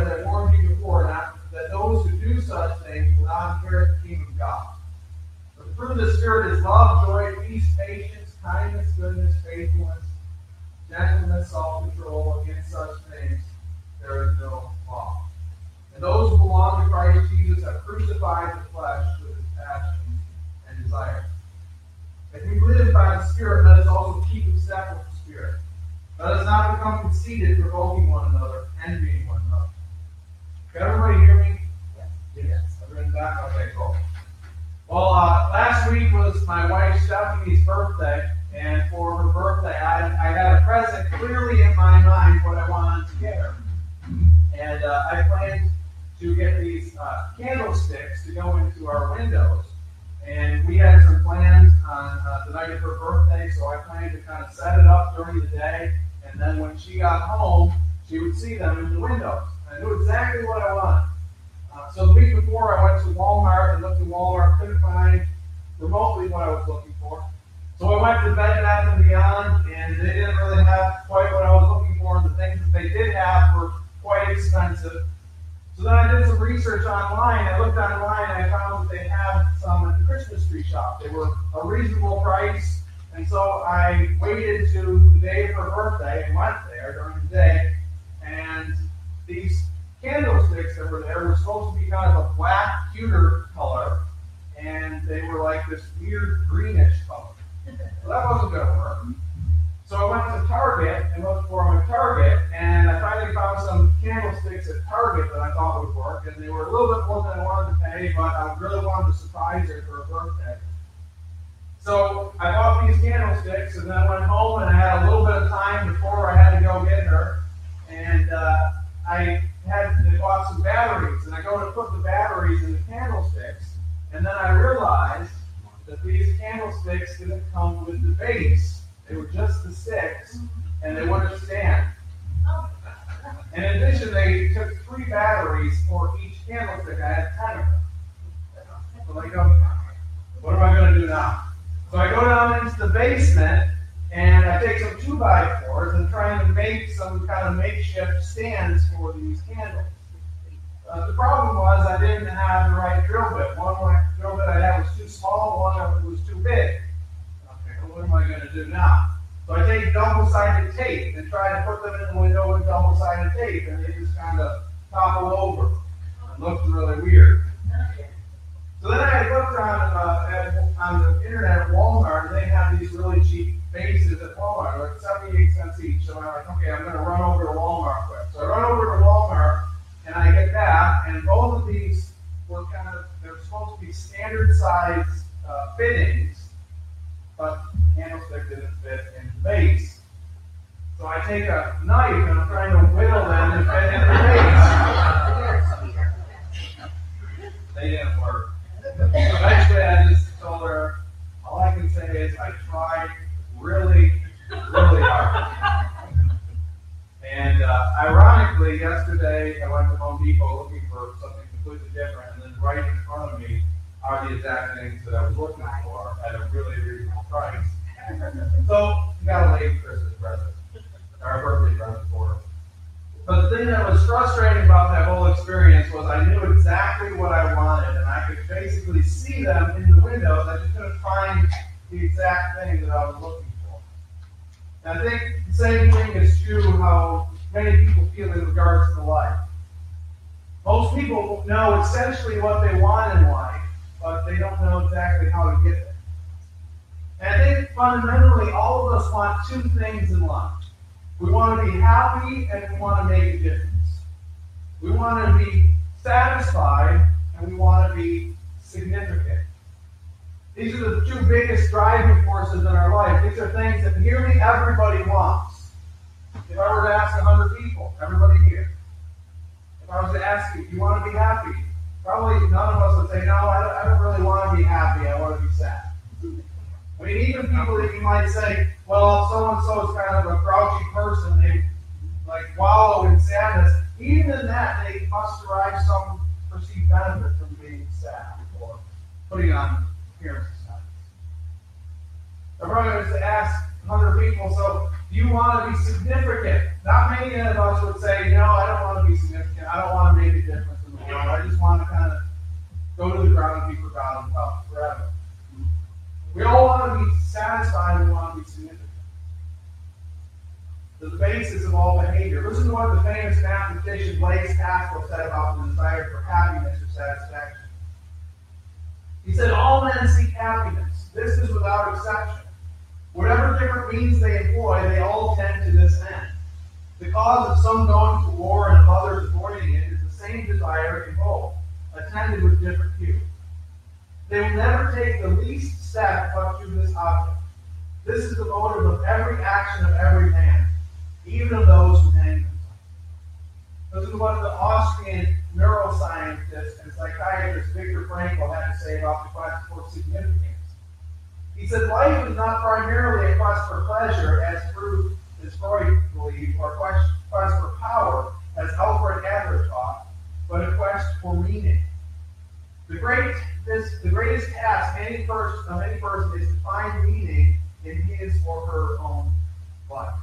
as I warned you before, not, that those who do such things will not inherit the kingdom of God. The fruit of the Spirit is love, joy, peace, patience, kindness, goodness, faithfulness, gentleness, self-control. Against such things there is no law. And those who belong to Christ Jesus have crucified the flesh with its passions and desires. If we live by the Spirit, let us also keep in step with the Spirit. Let us not become conceited, provoking one another, envying. Can everybody hear me? Yes. Everyone's back? Okay, cool. Well, uh, last week was my wife Stephanie's birthday, and for her birthday, I, I had a present clearly in my mind what I wanted to get her. And uh, I planned to get these uh, candlesticks to go into our windows. And we had some plans on uh, the night of her birthday, so I planned to kind of set it up during the day, and then when she got home, she would see them in the windows. I knew exactly what I wanted. Uh, so the week before, I went to Walmart and looked at Walmart, couldn't find remotely what I was looking for. So I went to Bed Bath and Beyond, and they didn't really have quite what I was looking for. And the things that they did have were quite expensive. So then I did some research online. I looked online and I found that they had some at the Christmas tree shop. They were a reasonable price. And so I waited to the day of her birthday and went there during the day. And these candlesticks that were there were supposed to be kind of a black pewter color. And they were like this weird greenish color. Well, that wasn't going to work. So I went to Target and I have the right drill bit. One drill bit I had was too small, one was too big Okay, what am I going to do now? So I take double-sided tape and try to put them in the window with double-sided tape, and they just kind of topple over. It looks really weird. So then I looked on uh, at, on the internet at Walmart, and they have these really cheap bases at Walmart, like 78 cents each. So I'm like, okay, I'm going to run over to Walmart quick. So I run over to Walmart, and I get that, and both of these be standard size uh, fittings, but candlestick didn't fit in the base. So I take a knife and I'm trying to whittle them to fit in the base. they didn't work. So eventually I just told her, all I can say is I tried really, really hard. And uh, ironically, yesterday I went to Home Depot looking happy and we want to make a difference. We want to be satisfied and we want to be significant. These are the two biggest driving forces in our life. These are things that nearly everybody wants. If I were to ask 100 people, everybody here, if I was to ask you, do you want to be happy? Probably none of us would say, no, I don't, I don't really want to be happy. I want to be sad. I mean, even people that you might say, well, so and so is kind of a grouchy person, they like wallow in sadness. Even in that, they must derive some perceived benefit from being sad or putting on appearance of sadness. The brother is to ask 100 people, so do you want to be significant? Not many of us would say, no, I don't want to be significant. I don't want to make a difference in the world. I just want to kind of go to the ground and be forgotten about forever. We all want to be satisfied we want to be significant. The basis of all behavior. Listen to what the famous mathematician Blaise Pascal said about the desire for happiness or satisfaction. He said, All men seek happiness. This is without exception. Whatever different means they employ, they all tend to this end. The cause of some going to war and of others avoiding it is the same desire in both, attended with different views. They will never take the least step up to this object. This is the motive of every action of every man, even of those who hang themselves. This is what the Austrian neuroscientist and psychiatrist Viktor Frankl had to say about the quest for significance. He said, Life is not primarily a quest for pleasure, as Freud, as Freud believed, or quest, quest for power, as Alfred Adler taught, but a quest for meaning. The great this the greatest task any person of any person is to find meaning in his or her own life.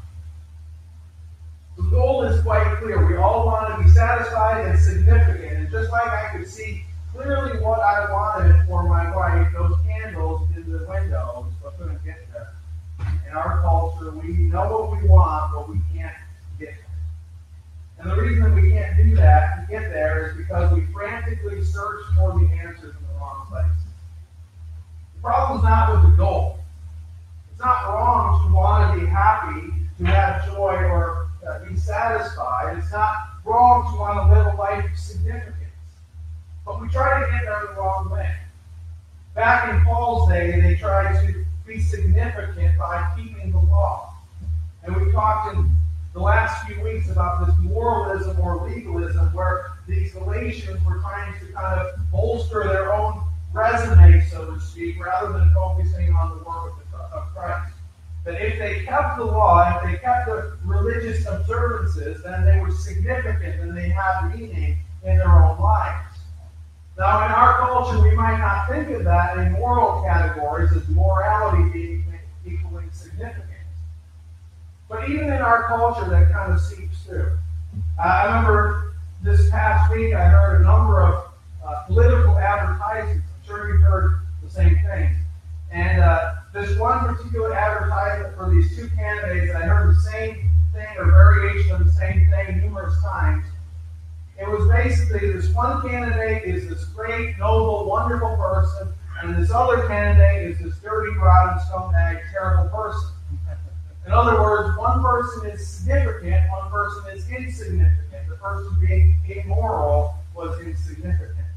The goal is quite clear. We all want to be satisfied and significant. And just like I could see clearly what I wanted for my wife, those candles in the windows, but couldn't get there. In our culture, we know what we want, but we can't get there. And the reason we can't do that to get there is because we frantically search for the answers in the wrong place. The problem is not with the goal. It's not wrong to want to be happy, to have joy, or uh, be satisfied. It's not wrong to want to live a life of significance. But we try to get there the wrong way. Back in Paul's day, they tried to be significant by keeping the law. And we talked in the last few weeks about this moralism or legalism where these Galatians were trying to kind of bolster their own resume, so to speak, rather than focusing on the work of, Christ. That if they kept the law, if they kept the religious observances, then they were significant and they had meaning in their own lives. Now, in our culture, we might not think of that in moral categories as morality being equally significant. But even in our culture, that kind of seeps through. I remember this past week, I heard a number of uh, political advertisements. One candidate is this great, noble, wonderful person, and this other candidate is this dirty, rotten, scumbag, terrible person. In other words, one person is significant, one person is insignificant. The person being immoral was insignificant.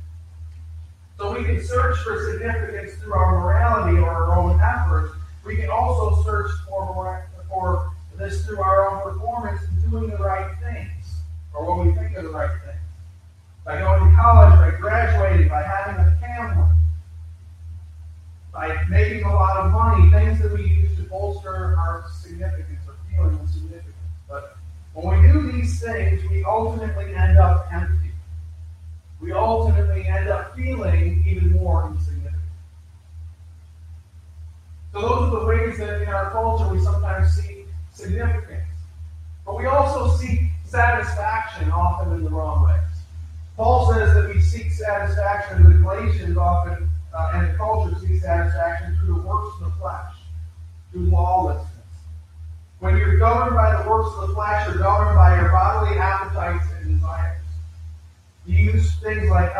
So we can search for significance through our morality or our own efforts. We can also search for, for this through our own performance in doing the right things, or what we think are the right things. By going to college, by graduating, by having a family, by making a lot of money, things that we use to bolster our significance or feeling of significance. But when we do these things, we ultimately end up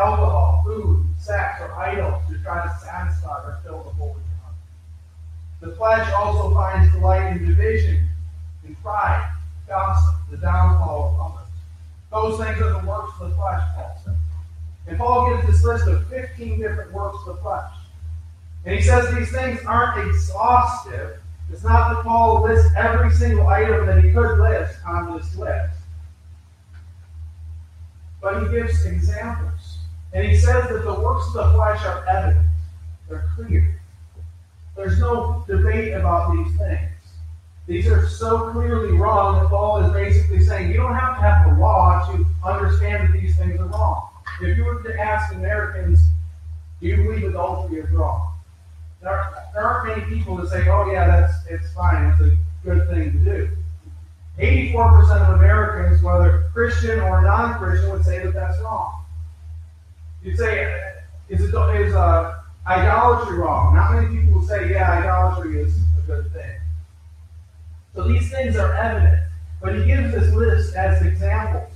alcohol, food, sex, or idols to try to satisfy or fill the your heart. The flesh also finds delight in division, in pride, gossip, the downfall of others. Those things are the works of the flesh, Paul says. And Paul gives this list of 15 different works of the flesh. And he says these things aren't exhaustive. It's not that Paul lists every single item that he could list on this list. But he gives examples. And he says that the works of the flesh are evident. They're clear. There's no debate about these things. These are so clearly wrong that Paul is basically saying you don't have to have the law to understand that these things are wrong. if you were to ask Americans, do you believe adultery is wrong? There, are, there aren't many people that say, oh yeah, that's it's fine, it's a good thing to do. 84% of Americans, whether Christian or non-Christian, would say that that's wrong. You'd say, is, is uh, idolatry wrong? Not many people will say, yeah, idolatry is a good thing. So these things are evident. But he gives this list as examples.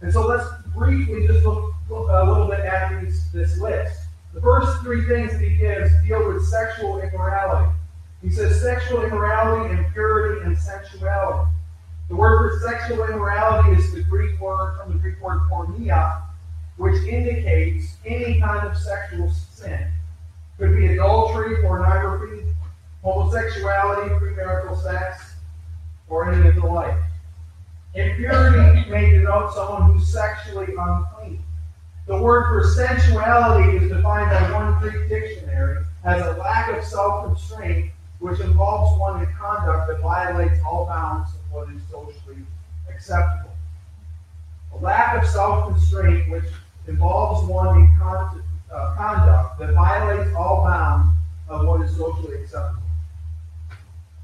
And so let's briefly just look, look a little bit at these, this list. The first three things that he gives deal with sexual immorality. He says sexual immorality, impurity, and sensuality. The word for sexual immorality is the Greek word from the Greek word porneia, which indicates any kind of sexual sin. Could be adultery, pornography, homosexuality, premarital sex, or any of the like. Impurity may denote someone who's sexually unclean. The word for sensuality is defined by one Greek dictionary as a lack of self-constraint which involves one in conduct that violates all bounds of what is socially acceptable. A lack of self-constraint which involves one in con- uh, conduct that violates all bounds of what is socially acceptable.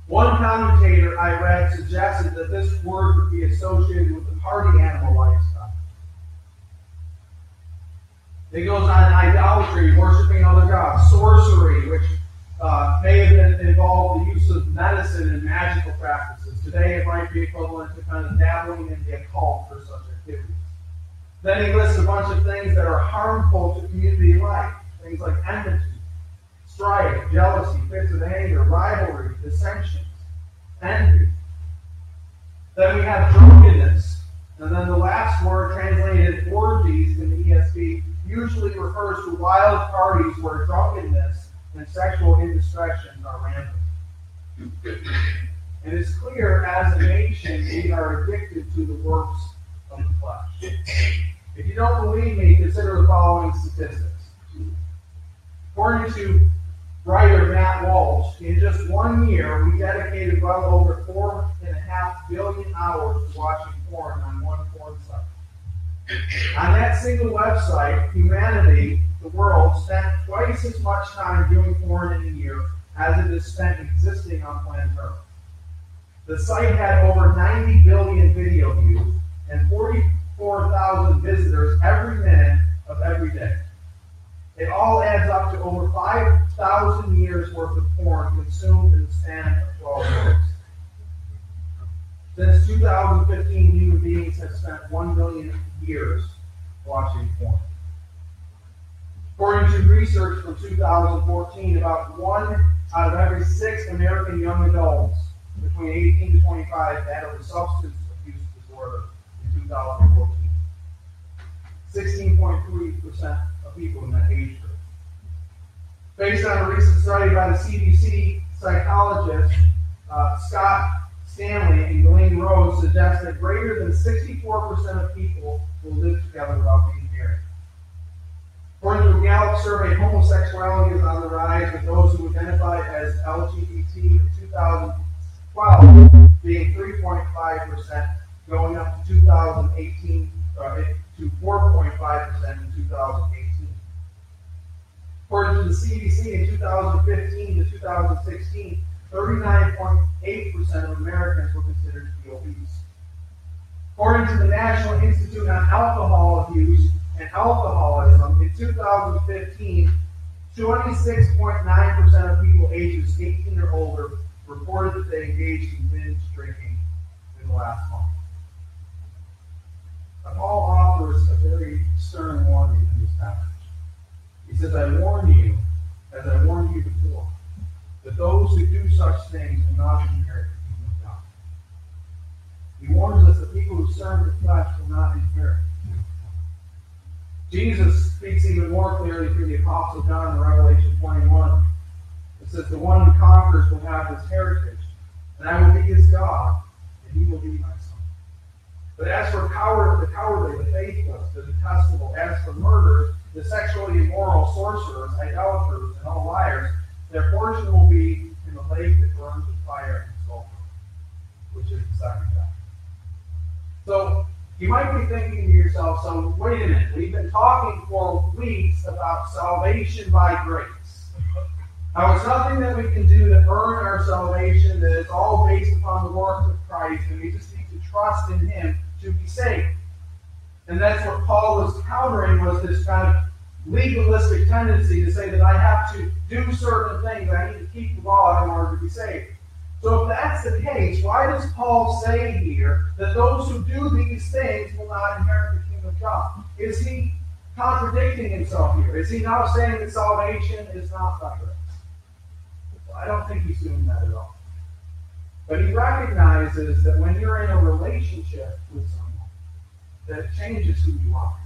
One commentator I read suggested that this word would be associated with the party animal lifestyle. It goes on idolatry, worshiping other gods, sorcery, which uh, may have involved the use of medicine and magical practices. Today, it might be equivalent to kind of dabbling in the occult for such activities. Then he lists a bunch of things that are harmful to community life, things like enmity, strife, jealousy, fits of anger, rivalry, dissensions, envy. Then we have drunkenness. And then the last word translated orgies To writer Matt Walsh, in just one year, we dedicated well over four and a half billion hours to watching porn on one porn site. On that single website, humanity, the world, spent twice as much time viewing porn in a year as it is spent existing on planet Earth. The site had over 90 billion video views and 44,000 visitors every minute of every day. It all adds up to over 5,000 years worth of porn consumed in the span of 12 years. Since 2015, human beings have spent 1 million years watching porn. According to research from 2014, about one out of every six American young adults between 18 to 25 battled a substance abuse disorder in 2014. 16.3% of people in that age group. Based on a recent study by the CDC psychologist uh, Scott Stanley and Galena Rhoades suggests that greater than 64% of people will live together without being married. According to a Gallup survey, homosexuality is on the rise, with those who identify as LGBT in 2012 being 3.5%, going up to 2018 uh, to 4.5% in 2018. According to the CDC, in 2015 to 2016, 39.8% of Americans were considered to be obese. According to the National Institute on Alcohol Abuse and Alcoholism, in 2015, 26.9% of people ages 18 or older reported that they engaged in binge drinking in the last month. Paul offers a very stern warning in this passage. He says, I warn you, as I warned you before, that those who do such things will not inherit the kingdom of God. He warns us that people who serve the flesh will not inherit. Jesus speaks even more clearly through the Apostle John in Revelation 21. It says, The one who conquers will have his heritage, and I will be his God, and he will be my son. But as for coward, the cowardly, the faithless, the detestable, as for murderers, the sexually immoral, sorcerers, idolaters, and all liars, their portion will be in the lake that burns with fire and sulfur, which is the second death. So, You might be thinking to yourself, so wait a minute, we've been talking for weeks about salvation by grace. Now, it's nothing that we can do to earn our salvation, that it's all based upon the work of Christ, and we just need to trust in Him to be saved. And that's what Paul was countering was this kind of legalistic tendency to say that I have to do certain things, I need to keep the law in order to be saved. So if that's the case, why does Paul say here that those who do these things will not inherit the kingdom of God? Is he contradicting himself here? Is he now saying that salvation is not by grace? Well, I don't think he's doing that at all. But he recognizes that when you're in a relationship with someone, that changes who you are.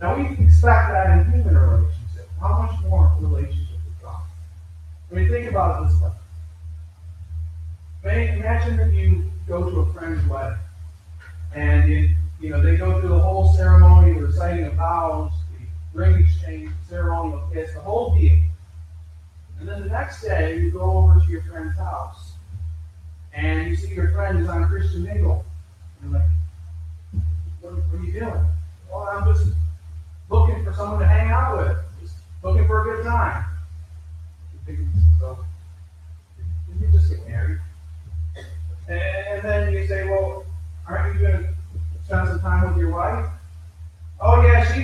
Now we expect that in human relationships. How much more in relationship with God? I mean, think about it this way. Imagine that you go to a friend's wedding, and it, you know they go through the whole ceremony, the reciting of vows, the ring exchange, the ceremonial kiss, the whole deal. And then the next day, you go over to your friend's house, and you see your friend is on Christian mingle.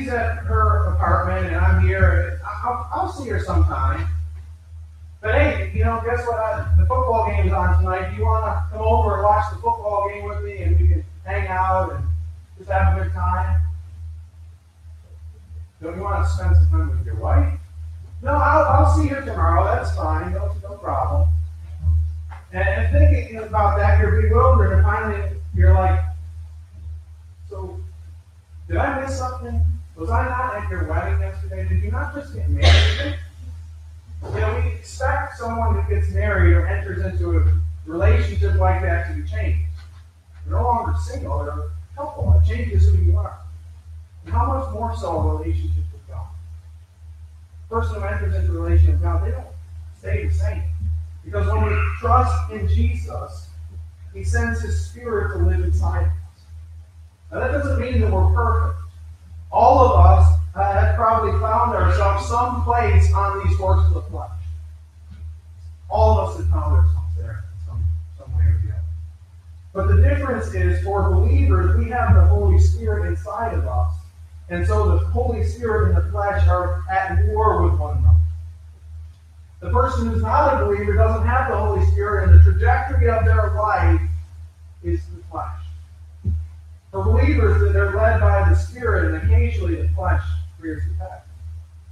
She's at her apartment and I'm here. I'll, I'll see her sometime. But hey, you know, guess what? I, the football game's on tonight. Do you want to come over and watch the football game with me and we can hang out and just have a good time? Don't you want to spend some time with your wife? No, I'll, I'll see her tomorrow. That's fine. No, no problem. And thinking about that, you're bewildered, and finally you're like, so, did I miss something? Was I not at your wedding yesterday? Did you not just get married? You know, we expect someone who gets married or enters into a relationship like that to be changed. They're no longer single, they're a couple. It changes who you are. And how much more so a relationship with God? The person who enters into a relationship with God, they don't stay the same. Because when we trust in Jesus, He sends His Spirit to live inside of us. Now, that doesn't mean that we're perfect. All of us uh, have probably found ourselves someplace on these works of the flesh. All of us have found ourselves there some, some way or the other. But the difference is, for believers, we have the Holy Spirit inside of us. And so the Holy Spirit and the flesh are at war with one another. The person who's not a believer doesn't have the Holy Spirit, and the trajectory of their life believers, that they're led by the Spirit, and occasionally the flesh rears its head.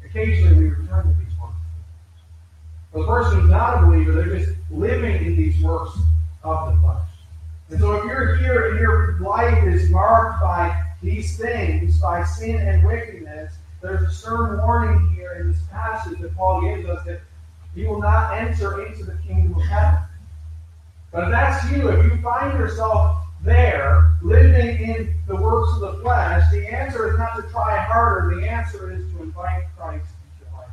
Occasionally we return to these works. For the person who's not a believer, they're just living in these works of the flesh. And so if you're here and your life is marked by these things, by sin and wickedness, there's a stern warning here in this passage that Paul gives us that you will not enter into the kingdom of heaven. But if that's you, if you find yourself there, living in the works of the flesh, the answer is not to try harder. The answer is to invite Christ into your life.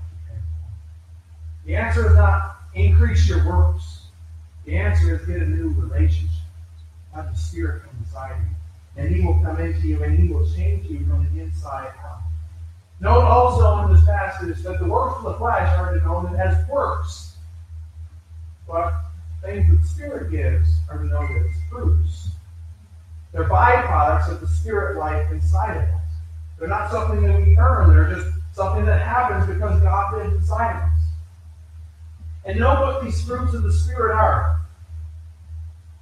The answer is not increase your works. The answer is get a new relationship. Have the Spirit come inside you. And He will come into you and He will change you from the inside out. Note also in this passage that the works of the flesh are denoted as works. But things that the Spirit gives are denoted as fruits. They're byproducts of the Spirit life inside of us. They're not something that we earn, they're just something that happens because God lives inside of us. And know what these fruits of the Spirit are.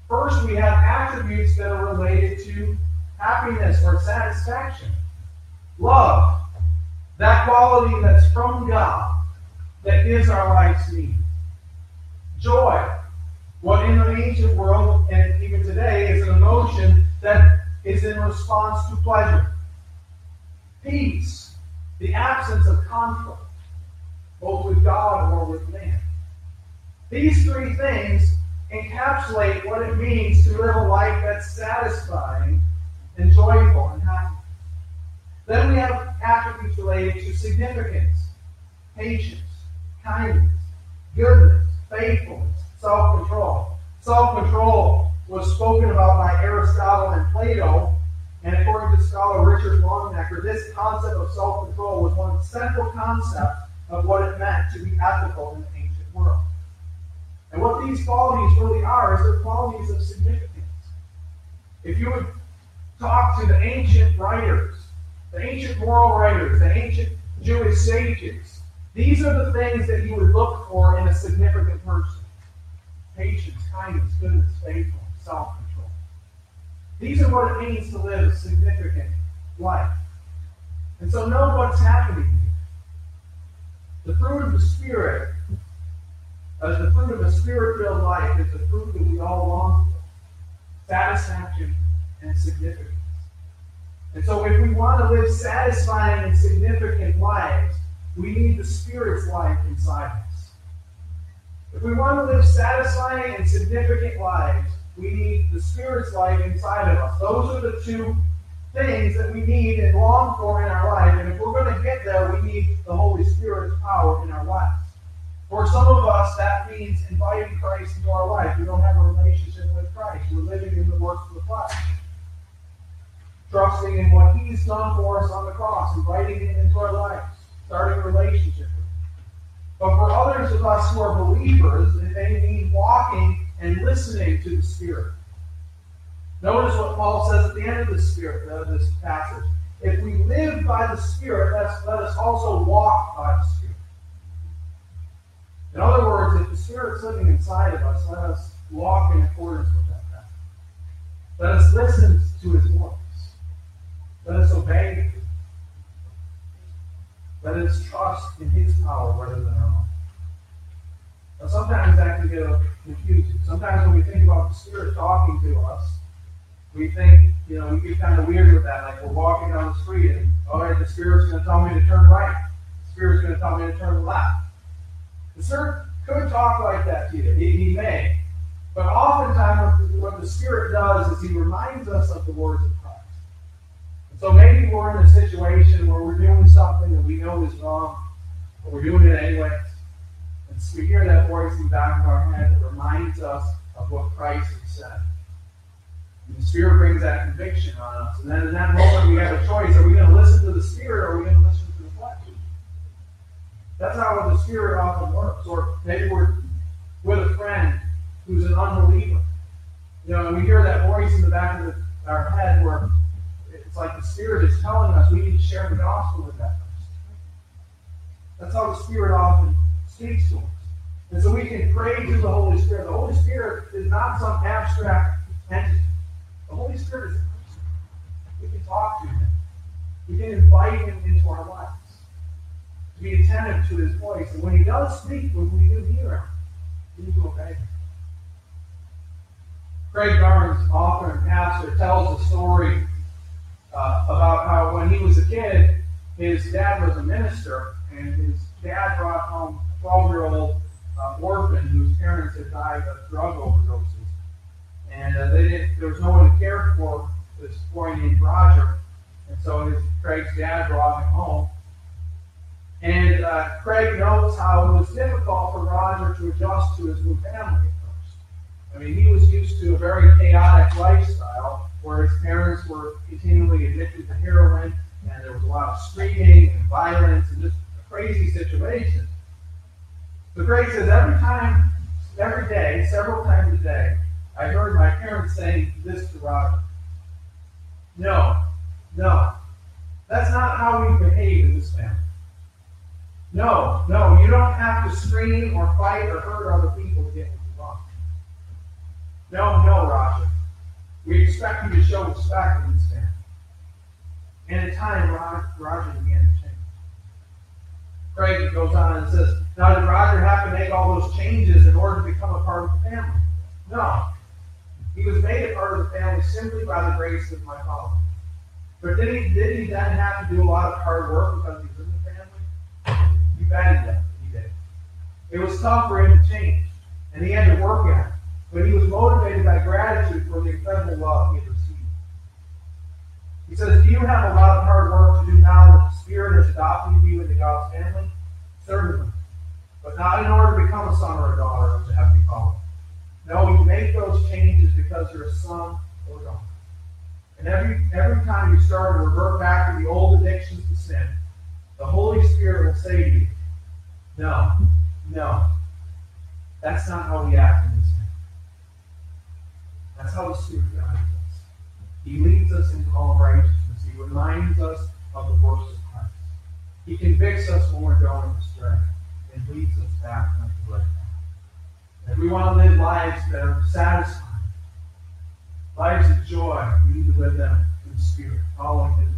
First, we have attributes that are related to happiness or satisfaction, love, that quality that's from God that gives our life's need. Joy. What in the ancient world and even today is an emotion that is in response to pleasure. Peace. The absence of conflict, both with God or with man. These three things encapsulate what it means to live a life that's satisfying and joyful and happy. Then we have attributes related to significance, patience, kindness, goodness, faithfulness, self control. Self control was spoken about by Aristotle and Plato And according to scholar Richard Longenecker, this concept of self-control was one central concepts of what it meant to be ethical in the ancient world. And what these qualities really are is they're qualities of significance. If you would talk to the ancient writers, the ancient moral writers, the ancient Jewish sages, these are the things that you would look for in a significant person patience, kindness, goodness, faithfulness, self control. These are what it means to live a significant life. And so, know what's happening here. The fruit of the Spirit, as the fruit of a spirit filled life, is the fruit that we all long for satisfaction and significance. And so, if we want to live satisfying and significant lives, we need the Spirit's life inside us. If we want to live satisfying and significant lives, we need the Spirit's life inside of us. Those are the two things that we need and long for in our life. And if we're going to get there, we need the Holy Spirit's power in our lives. For some of us, that means inviting Christ into our life. We don't have a relationship with Christ. We're living in the works of the flesh. Trusting in what He's done for us on the cross, inviting Him into our lives, starting a relationship with Him. But for others of us who are believers, they mean walking and listening to the Spirit. Notice what Paul says at the end of the Spirit, of this passage. If we live by the Spirit, let us, let us also walk by the Spirit. In other words, if the Spirit's living inside of us, let us walk in accordance with that path. Let us listen to His voice. Let us obey Him. Let us trust in His power rather than our own. Now, sometimes that can get confusing. Sometimes when we think about the Spirit talking to us, we think, you know, we get kind of weird with that. Like we're walking down the street and, all right, the Spirit's going to tell me to turn right. The Spirit's going to tell me to turn left. The Spirit could talk like that to you. He, he may. But oftentimes, what the Spirit does is He reminds us of the words of Christ. And so maybe we're in a situation where we're doing something that we know is wrong, but we're doing it anyways. We hear that voice in the back of our head that reminds us of what Christ has said. And the Spirit brings that conviction on us. And then in that moment, we have a choice. Are we going to listen to the Spirit or are we going to listen to the flesh? That's how the Spirit often works. Or maybe we're with a friend who's an unbeliever. You know, and we hear that voice in the back of the, our head where it's like the Spirit is telling us we need to share the gospel with that person. That's how the Spirit often speaks to us. And so we can pray to the Holy Spirit. The Holy Spirit is not some abstract entity. The Holy Spirit is a person. We can talk to Him. We can invite Him into our lives. To be attentive to His voice. And when He does speak, when we do hear Him, we need to obey Him. Craig Barnes, author and pastor, tells a story uh, about how when he was a kid, his dad was a minister, and his dad brought home 12 year old uh, orphan whose parents had died of drug overdoses. And uh, they didn't, there was no one to care for this boy named Roger. And so his, Craig's dad brought him home. And uh, Craig notes how it was difficult for Roger to adjust to his new family at first. I mean, he was used to a very chaotic lifestyle where his parents were continually addicted to heroin, and there was a lot of screaming and violence and just a crazy situation. So Craig says every time, every day, several times a day, I heard my parents saying this to Roger. No, no, that's not how we behave in this family. No, no, you don't have to scream or fight or hurt other people to get what you want. No, no, Roger. We expect you to show respect in this family. And in time, Roger began to change. Craig goes on and says, Now, did Roger have to make all those changes in order to become a part of the family? No. He was made a part of the family simply by the grace of my father. But did he, did he then have to do a lot of hard work because he was in the family? You bet he did. He did. It was tough for him to change, and he had to work at it. But he was motivated by gratitude for the incredible love he had received. He says, Do you have a lot of hard work to do now that the Spirit has adopted you into God's family? Certainly. But not in order to become a son or a daughter of the Heavenly Father. No, you make those changes because you're a son or daughter. And every, every time you start to revert back to the old addictions to sin, the Holy Spirit will say to you, no, no, that's not how we act in this thing. That's how the Spirit guides us. He leads us into all righteousness. He reminds us of the works of Christ. He convicts us when we're going astray leads us back on the. If we want to live lives that are satisfying, lives of joy, we need to live them in the Spirit, following His.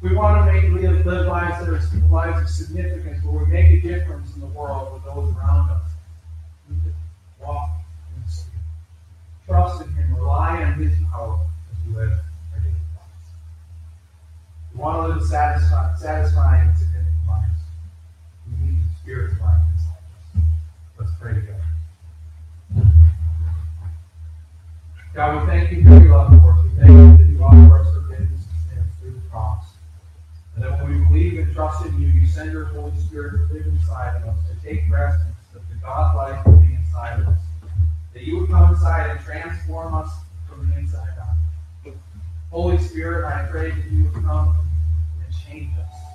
We want to make live, live lives that are lives of significance, where we make a difference in the world with those around us. We need to walk in the Spirit. Trust in Him, rely on His power as we live our daily lives. We want to live satisfying, satisfying lives. Let's pray together. God, we thank you for your love for us. We thank you that you offer us forgiveness of through the cross. And that when we believe and trust in you, you send your Holy Spirit to live inside of us, to take residence of the God life living inside of us. That you would come inside and transform us from the inside out. Holy Spirit, I pray that you would come